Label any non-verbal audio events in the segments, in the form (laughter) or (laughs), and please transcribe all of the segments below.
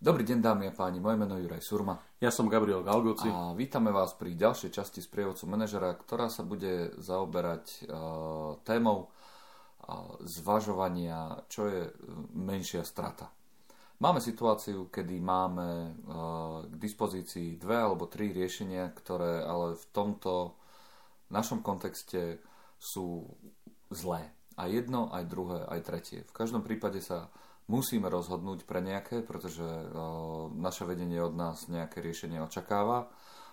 Dobrý deň dámy a páni, moje meno je Juraj Surma. Ja som Gabriel Galgoci. A vítame vás pri ďalšej časti sprievodcu manažera, ktorá sa bude zaoberať uh, témou uh, zvažovania, čo je menšia strata. Máme situáciu, kedy máme uh, k dispozícii dve alebo tri riešenia, ktoré ale v tomto našom kontexte sú zlé. A jedno, aj druhé, aj tretie. V každom prípade sa musíme rozhodnúť pre nejaké, pretože uh, naše vedenie od nás nejaké riešenie očakáva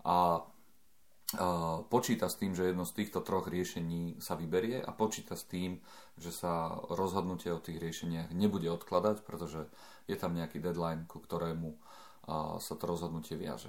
a uh, počíta s tým, že jedno z týchto troch riešení sa vyberie a počíta s tým, že sa rozhodnutie o tých riešeniach nebude odkladať, pretože je tam nejaký deadline, ku ktorému uh, sa to rozhodnutie viaže.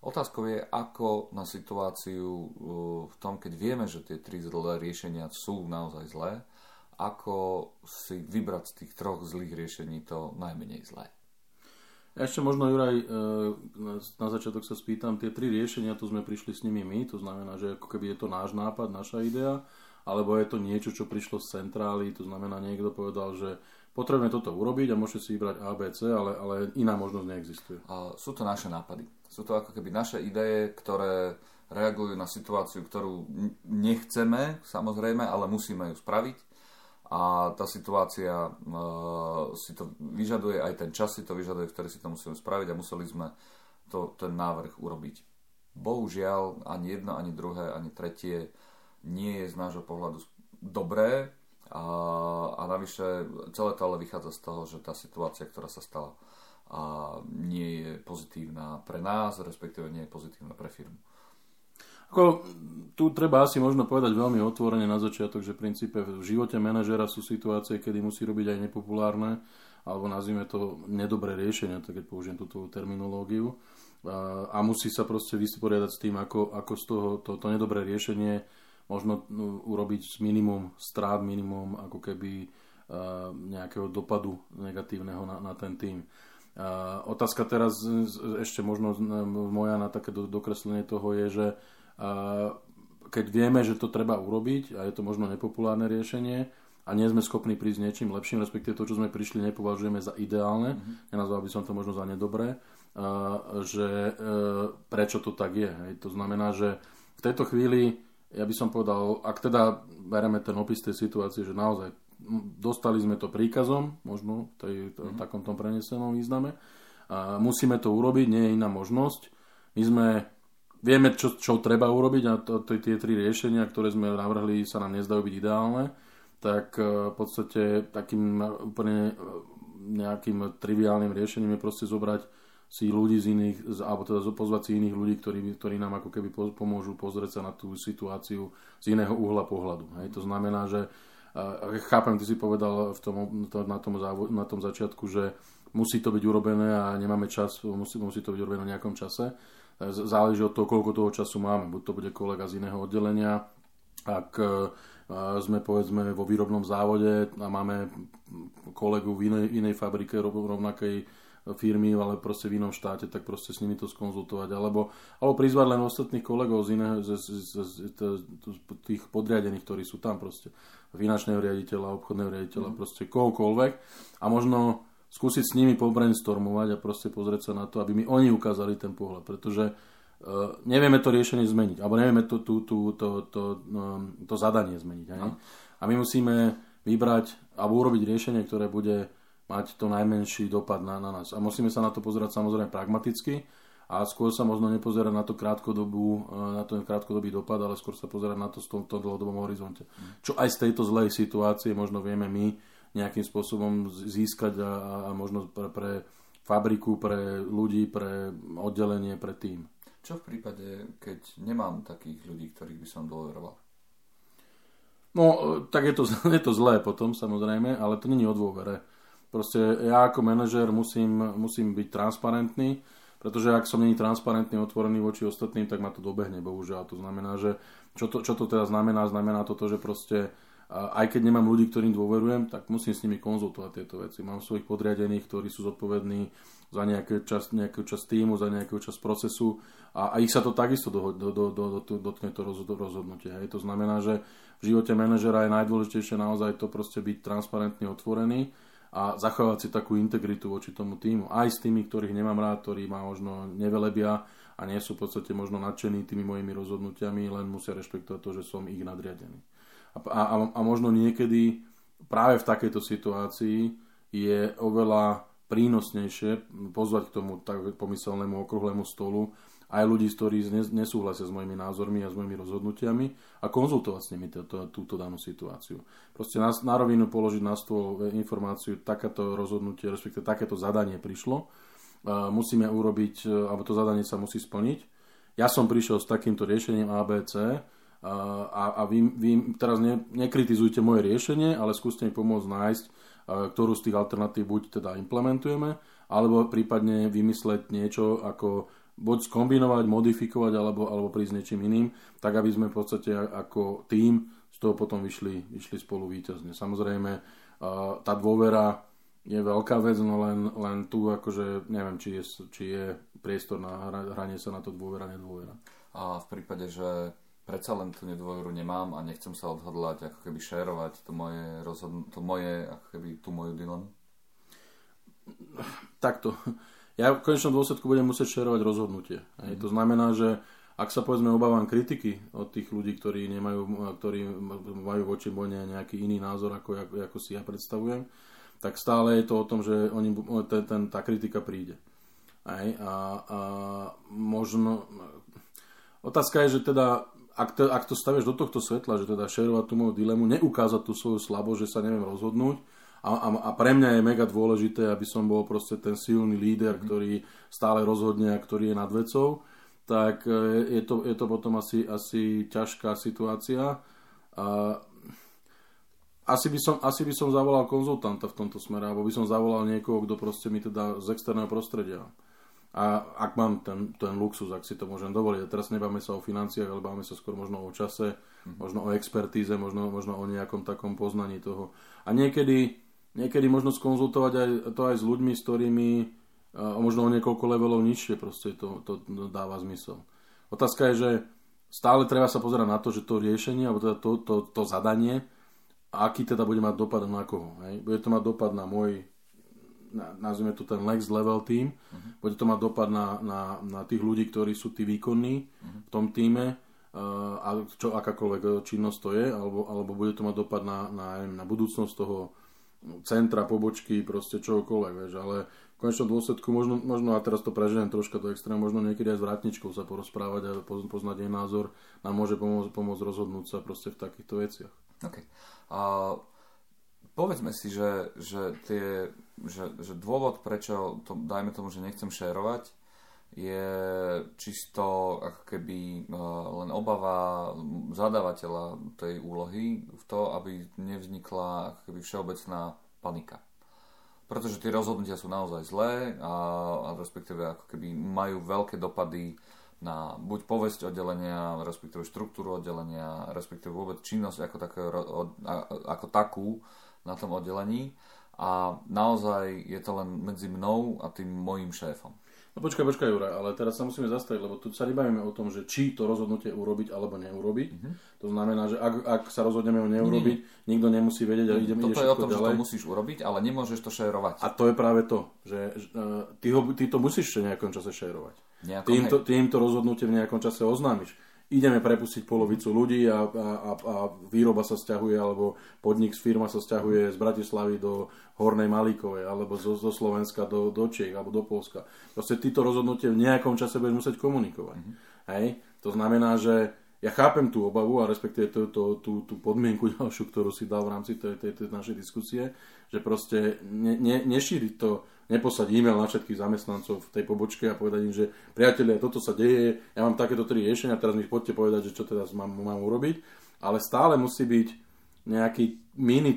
Otázkou je, ako na situáciu v tom, keď vieme, že tie tri zlé riešenia sú naozaj zlé, ako si vybrať z tých troch zlých riešení to najmenej zlé. Ešte možno, Juraj, e, na začiatok sa spýtam, tie tri riešenia, tu sme prišli s nimi my, to znamená, že ako keby je to náš nápad, naša idea, alebo je to niečo, čo prišlo z centrály, to znamená, niekto povedal, že potrebujeme toto urobiť a môžete si vybrať ABC, ale, ale iná možnosť neexistuje. A sú to naše nápady. Sú to ako keby naše ideje, ktoré reagujú na situáciu, ktorú nechceme, samozrejme, ale musíme ju spraviť a tá situácia uh, si to vyžaduje, aj ten čas si to vyžaduje, ktorý si to musíme spraviť a museli sme to, ten návrh urobiť. Bohužiaľ, ani jedno, ani druhé, ani tretie nie je z nášho pohľadu dobré a, a navyše celé to ale vychádza z toho, že tá situácia, ktorá sa stala, a nie je pozitívna pre nás, respektíve nie je pozitívna pre firmu. Ako, tu treba asi možno povedať veľmi otvorene na začiatok, že v princípe v živote manažera sú situácie, kedy musí robiť aj nepopulárne alebo nazvime to nedobré riešenia, tak keď použijem túto terminológiu. A, a musí sa proste vysporiadať s tým, ako, ako z toho to, to nedobré riešenie možno no, urobiť minimum strát, minimum ako keby a, nejakého dopadu negatívneho na, na ten tým. A, otázka teraz ešte možno moja na také dokreslenie toho je, že keď vieme, že to treba urobiť a je to možno nepopulárne riešenie a nie sme schopní prísť s niečím lepším, respektíve to, čo sme prišli, nepovažujeme za ideálne, mm-hmm. nenazval by som to možno za nedobré, že e, prečo to tak je. To znamená, že v tejto chvíli, ja by som povedal, ak teda bereme ten opis tej situácie, že naozaj dostali sme to príkazom, možno v tej, mm-hmm. takom tom prenesenom význame, a musíme to urobiť, nie je iná možnosť. My sme vieme, čo, čo treba urobiť a to, to, tie tri riešenia, ktoré sme navrhli, sa nám nezdajú byť ideálne, tak e, v podstate takým úplne e, nejakým triviálnym riešením je proste zobrať si ľudí z iných, alebo teda pozvať si iných ľudí, ktorí, ktorí nám ako keby pomôžu pozrieť sa na tú situáciu z iného uhla pohľadu. Hej. To znamená, že chápem, ty si povedal v tom, na, tom, na tom začiatku, že musí to byť urobené a nemáme čas, musí, musí to byť urobené v nejakom čase záleží od toho, koľko toho času máme. Buď to bude kolega z iného oddelenia, ak e, sme povedzme vo výrobnom závode a máme kolegu v inej, inej fabrike rovnakej firmy, ale proste v inom štáte, tak proste s nimi to skonzultovať. Alebo, alebo prizvať len ostatných kolegov z iného, z, z, z, z, tých podriadených, ktorí sú tam proste. Finančného riaditeľa, obchodného riaditeľa, mm. proste kohokoľvek. A možno skúsiť s nimi pobrainstormovať a proste pozrieť sa na to, aby mi oni ukázali ten pohľad, pretože uh, nevieme to riešenie zmeniť, alebo nevieme to, to, to, to, to, um, to zadanie zmeniť. Hej? No. A my musíme vybrať alebo urobiť riešenie, ktoré bude mať to najmenší dopad na, na nás. A musíme sa na to pozerať samozrejme pragmaticky a skôr sa možno nepozerať na to krátkodobú, na ten krátkodobý dopad, ale skôr sa pozerať na to v tomto dlhodobom horizonte. Mm. Čo aj z tejto zlej situácie možno vieme my nejakým spôsobom získať a, a možno pre, pre fabriku, pre ľudí, pre oddelenie, pre tým. Čo v prípade, keď nemám takých ľudí, ktorých by som dôveroval? No, tak je to, (laughs) je to zlé potom, samozrejme, ale to není o dôvere. Proste ja ako manažer musím, musím byť transparentný, pretože ak som není transparentný, otvorený voči ostatným, tak ma to dobehne, bohužiaľ. To znamená, že čo to, čo to teda znamená? Znamená to to, že proste aj keď nemám ľudí, ktorým dôverujem, tak musím s nimi konzultovať tieto veci. Mám svojich podriadených, ktorí sú zodpovední za nejakú časť, nejakú časť týmu, za nejakú časť procesu a, a ich sa to takisto do, do, do, do, do, dotkne to rozhodnutie. Hej. To znamená, že v živote manažera je najdôležitejšie naozaj to proste byť transparentný, otvorený a zachovať si takú integritu voči tomu týmu. Aj s tými, ktorých nemám rád, ktorí ma možno nevelebia a nie sú v podstate možno nadšení tými mojimi rozhodnutiami, len musia rešpektovať to, že som ich nadriadený. A, a, a možno niekedy práve v takejto situácii je oveľa prínosnejšie pozvať k tomu tak pomyselnému okrúhlemu stolu aj ľudí, ktorí nesúhlasia s mojimi názormi a s mojimi rozhodnutiami a konzultovať s nimi túto, túto danú situáciu. Proste na, na rovinu položiť na stôl informáciu, takéto rozhodnutie, respektíve takéto zadanie prišlo, musíme urobiť, alebo to zadanie sa musí splniť. Ja som prišiel s takýmto riešením ABC a, a vy, vy teraz ne, nekritizujte moje riešenie, ale skúste mi pomôcť nájsť, ktorú z tých alternatív buď teda implementujeme, alebo prípadne vymysleť niečo ako buď skombinovať, modifikovať alebo, alebo prísť niečím iným, tak aby sme v podstate ako tým z toho potom vyšli, vyšli spolu víťazne. Samozrejme, tá dôvera je veľká vec, no len, len tu akože neviem, či je, či je priestor na hranie sa na to dôvera, nedôvera. A v prípade, že predsa len tú nedôveru nemám a nechcem sa odhodlať ako keby šerovať to moje, rozhodn- to moje ako keby tú moju dilemu? Takto ja v konečnom dôsledku budem musieť šerovať rozhodnutie. Hej. To znamená, že ak sa povedzme obávam kritiky od tých ľudí, ktorí, nemajú, ktorí majú voči vojne nejaký iný názor, ako, ako, ako si ja predstavujem, tak stále je to o tom, že oni, ten, ten, tá kritika príde. Hej. A, a možno... Otázka je, že teda ak to, ak to stavieš do tohto svetla, že teda šerovať tú moju dilemu, neukázať tú svoju slabosť, že sa neviem rozhodnúť, a, a, a pre mňa je mega dôležité, aby som bol proste ten silný líder, mm. ktorý stále rozhodne a ktorý je nad vecou, tak e, je to, je to potom asi, asi ťažká situácia. A asi by, som, asi by som zavolal konzultanta v tomto smere, alebo by som zavolal niekoho, kto proste mi teda z externého prostredia. A ak mám ten, ten luxus, ak si to môžem dovoliť. A teraz nebáme sa o financiách, ale báme sa skôr možno o čase, mm. možno o expertíze, možno, možno o nejakom takom poznaní toho. A niekedy niekedy možno skonzultovať aj to aj s ľuďmi, s ktorými a možno o niekoľko levelov nižšie proste to, to dáva zmysel. Otázka je, že stále treba sa pozerať na to, že to riešenie, alebo teda to, to, to zadanie, aký teda bude mať dopad na koho. Hej? Bude to mať dopad na môj, nazvime to ten next level team, uh-huh. bude to mať dopad na, na, na tých ľudí, ktorí sú tí výkonní uh-huh. v tom týme, uh, a čo akákoľvek činnosť to je, alebo, alebo bude to mať dopad na, na, na budúcnosť toho centra, pobočky, proste čokoľvek, vieš, ale v konečnom dôsledku možno, možno a teraz to preženiem troška do extrému, možno niekedy aj s vrátničkou sa porozprávať a poznať jej názor nám môže pomôcť, pomôcť rozhodnúť sa proste v takýchto veciach. OK. A povedzme si, že, že, tie, že, že dôvod, prečo to, dajme tomu, že nechcem šerovať, je čisto ako keby e, len obava zadávateľa tej úlohy v to, aby nevznikla ako keby všeobecná panika. Pretože tie rozhodnutia sú naozaj zlé a, a respektíve ako keby majú veľké dopady na buď povesť oddelenia, respektíve štruktúru oddelenia, respektíve vôbec činnosť ako, také, ako takú na tom oddelení. A naozaj je to len medzi mnou a tým mojim šéfom. No počkaj, počkaj, Jura, ale teraz sa musíme zastaviť, lebo tu sa nebavíme o tom, že či to rozhodnutie urobiť alebo neurobiť. Mm-hmm. To znamená, že ak, ak sa rozhodneme ho neurobiť, nie, nikto nemusí vedieť a ideme Toto je o tom, ďalej. že to musíš urobiť, ale nemôžeš to šerovať. A to je práve to, že uh, ty, ho, ty to musíš v nejakom čase šerovať. Ty im, to, ty im to rozhodnutie v nejakom čase oznámiš ideme prepustiť polovicu ľudí a, a, a výroba sa stiahuje, alebo podnik z firma sa stiahuje z Bratislavy do Hornej Malíkovej, alebo zo, zo Slovenska do, do Čiech, alebo do Polska. Proste títo rozhodnutie v nejakom čase budeš musieť komunikovať. Mm-hmm. Hej? To znamená, že ja chápem tú obavu a respektíve tú, tú, tú, tú podmienku (laughs) ďalšiu, ktorú si dal v rámci tej, tej, tej našej diskusie, že proste ne, ne, nešíriť to neposlať e-mail na všetkých zamestnancov v tej pobočke a povedať im, že priatelia, toto sa deje, ja mám takéto tri riešenia, teraz mi poďte povedať, že čo teda mám, mám urobiť. Ale stále musí byť nejaký mini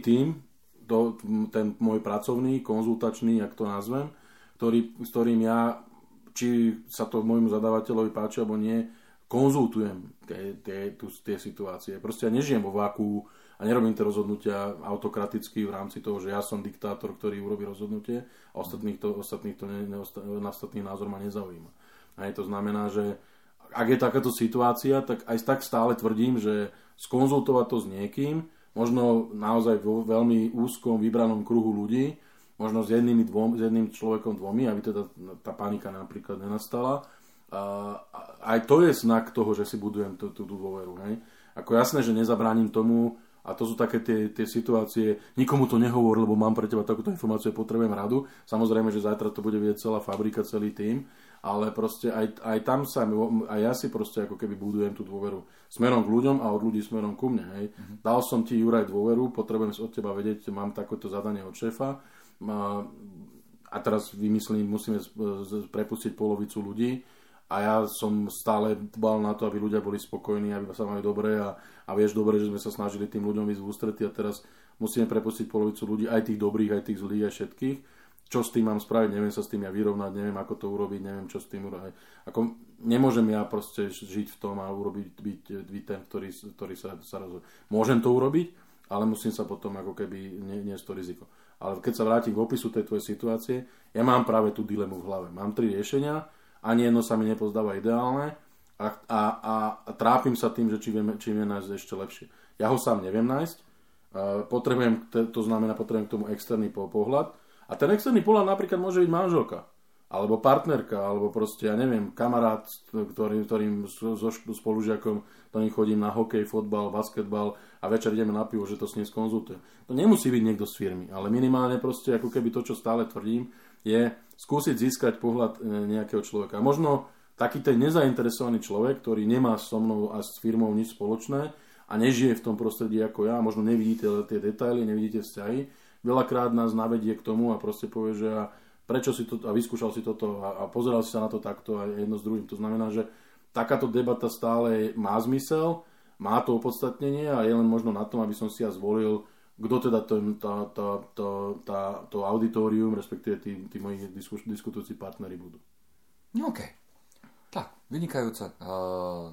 to, ten môj pracovný, konzultačný, jak to nazvem, ktorý, s ktorým ja, či sa to môjmu zadávateľovi páči alebo nie, konzultujem tie, tie, tie situácie. Proste ja nežijem vo váku, a nerobím tie rozhodnutia autokraticky v rámci toho, že ja som diktátor, ktorý urobí rozhodnutie a ostatných to, ostatných to ne, ne, na ostatný názor ma nezaujíma. A to znamená, že ak je takáto situácia, tak aj tak stále tvrdím, že skonzultovať to s niekým, možno naozaj vo veľmi úzkom vybranom kruhu ľudí, možno s jedným, dvom, s jedným človekom dvomi, aby teda tá panika napríklad nenastala. A aj to je znak toho, že si budujem tú, tú dôveru. Hej? Ako jasné, že nezabránim tomu, a to sú také tie, tie situácie, nikomu to nehovor, lebo mám pre teba takúto informáciu, potrebujem radu. Samozrejme, že zajtra to bude vidieť celá fabrika, celý tým, ale proste aj, aj tam sa, aj ja si proste ako keby budujem tú dôveru smerom k ľuďom a od ľudí smerom ku mne. Hej. Uh-huh. Dal som ti, Juraj, dôveru, potrebujem od teba vedieť, mám takéto zadanie od šéfa a teraz vymyslím, musíme prepustiť polovicu ľudí a ja som stále dbal na to, aby ľudia boli spokojní, aby sa mali dobre a, a vieš dobre, že sme sa snažili tým ľuďom ísť v ústrety a teraz musíme prepustiť polovicu ľudí, aj tých dobrých, aj tých zlých, aj všetkých čo s tým mám spraviť, neviem sa s tým ja vyrovnať, neviem ako to urobiť, neviem čo s tým urobiť. Ako, nemôžem ja proste žiť v tom a urobiť, byť, byť ten, ktorý, ktorý sa, sa rozhoduje. Môžem to urobiť, ale musím sa potom ako keby niesť to riziko. Ale keď sa vrátim k opisu tej tvojej situácie, ja mám práve tú dilemu v hlave. Mám tri riešenia, ani jedno sa mi nepozdáva ideálne a, a, a, a trápim sa tým, že či viem, či viem nájsť ešte lepšie. Ja ho sám neviem nájsť, potrebujem, to znamená, potrebujem k tomu externý pohľad, a ten externý pohľad napríklad môže byť manželka, alebo partnerka, alebo proste, ja neviem, kamarát, ktorý, ktorým so, spolužiakom nich chodím na hokej, fotbal, basketbal a večer ideme na pivo, že to s ním skonzultujem. To nemusí byť niekto z firmy, ale minimálne proste ako keby to, čo stále tvrdím, je skúsiť získať pohľad e, nejakého človeka. Možno taký ten nezainteresovaný človek, ktorý nemá so mnou a s firmou nič spoločné a nežije v tom prostredí ako ja, možno nevidíte tie detaily, nevidíte vzťahy, veľakrát nás navedie k tomu a proste povie, že a prečo si to, a vyskúšal si toto a, a pozeral si sa na to takto a jedno s druhým. To znamená, že takáto debata stále má zmysel, má to opodstatnenie a je len možno na tom, aby som si ja zvolil, kto teda to, tá, tá, tá, tá, to auditorium, respektíve tí, tí moji diskus, diskutujúci partnery budú. No OK. Tak, vynikajúce. Uh,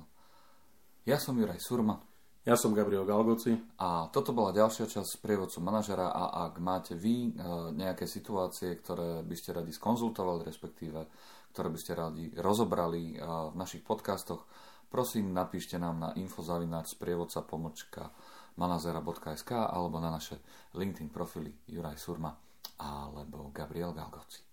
ja som Juraj Surma. Ja som Gabriel Galgoci. A toto bola ďalšia časť prievodcu manažera a ak máte vy e, nejaké situácie, ktoré by ste radi skonzultovali, respektíve ktoré by ste radi rozobrali e, v našich podcastoch, prosím napíšte nám na infozavináč sprievodca pomočka manazera.sk alebo na naše LinkedIn profily Juraj Surma alebo Gabriel Galgoci.